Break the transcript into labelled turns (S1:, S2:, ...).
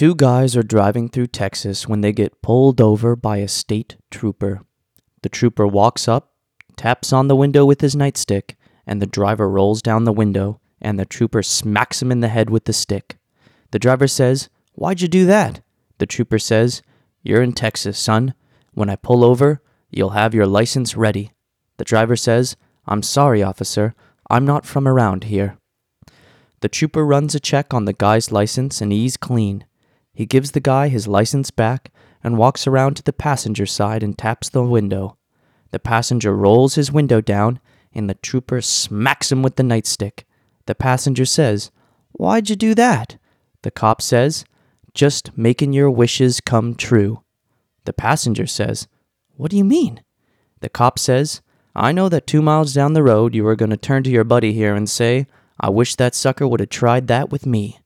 S1: Two guys are driving through Texas when they get pulled over by a state trooper. The trooper walks up, taps on the window with his nightstick, and the driver rolls down the window, and the trooper smacks him in the head with the stick. The driver says, Why'd you do that? The trooper says, You're in Texas, son. When I pull over, you'll have your license ready. The driver says, I'm sorry, officer. I'm not from around here. The trooper runs a check on the guy's license and he's clean. He gives the guy his license back and walks around to the passenger side and taps the window. The passenger rolls his window down and the trooper smacks him with the nightstick. The passenger says, Why'd you do that? The cop says, Just making your wishes come true. The passenger says, What do you mean? The cop says, I know that two miles down the road you are going to turn to your buddy here and say, I wish that sucker would have tried that with me.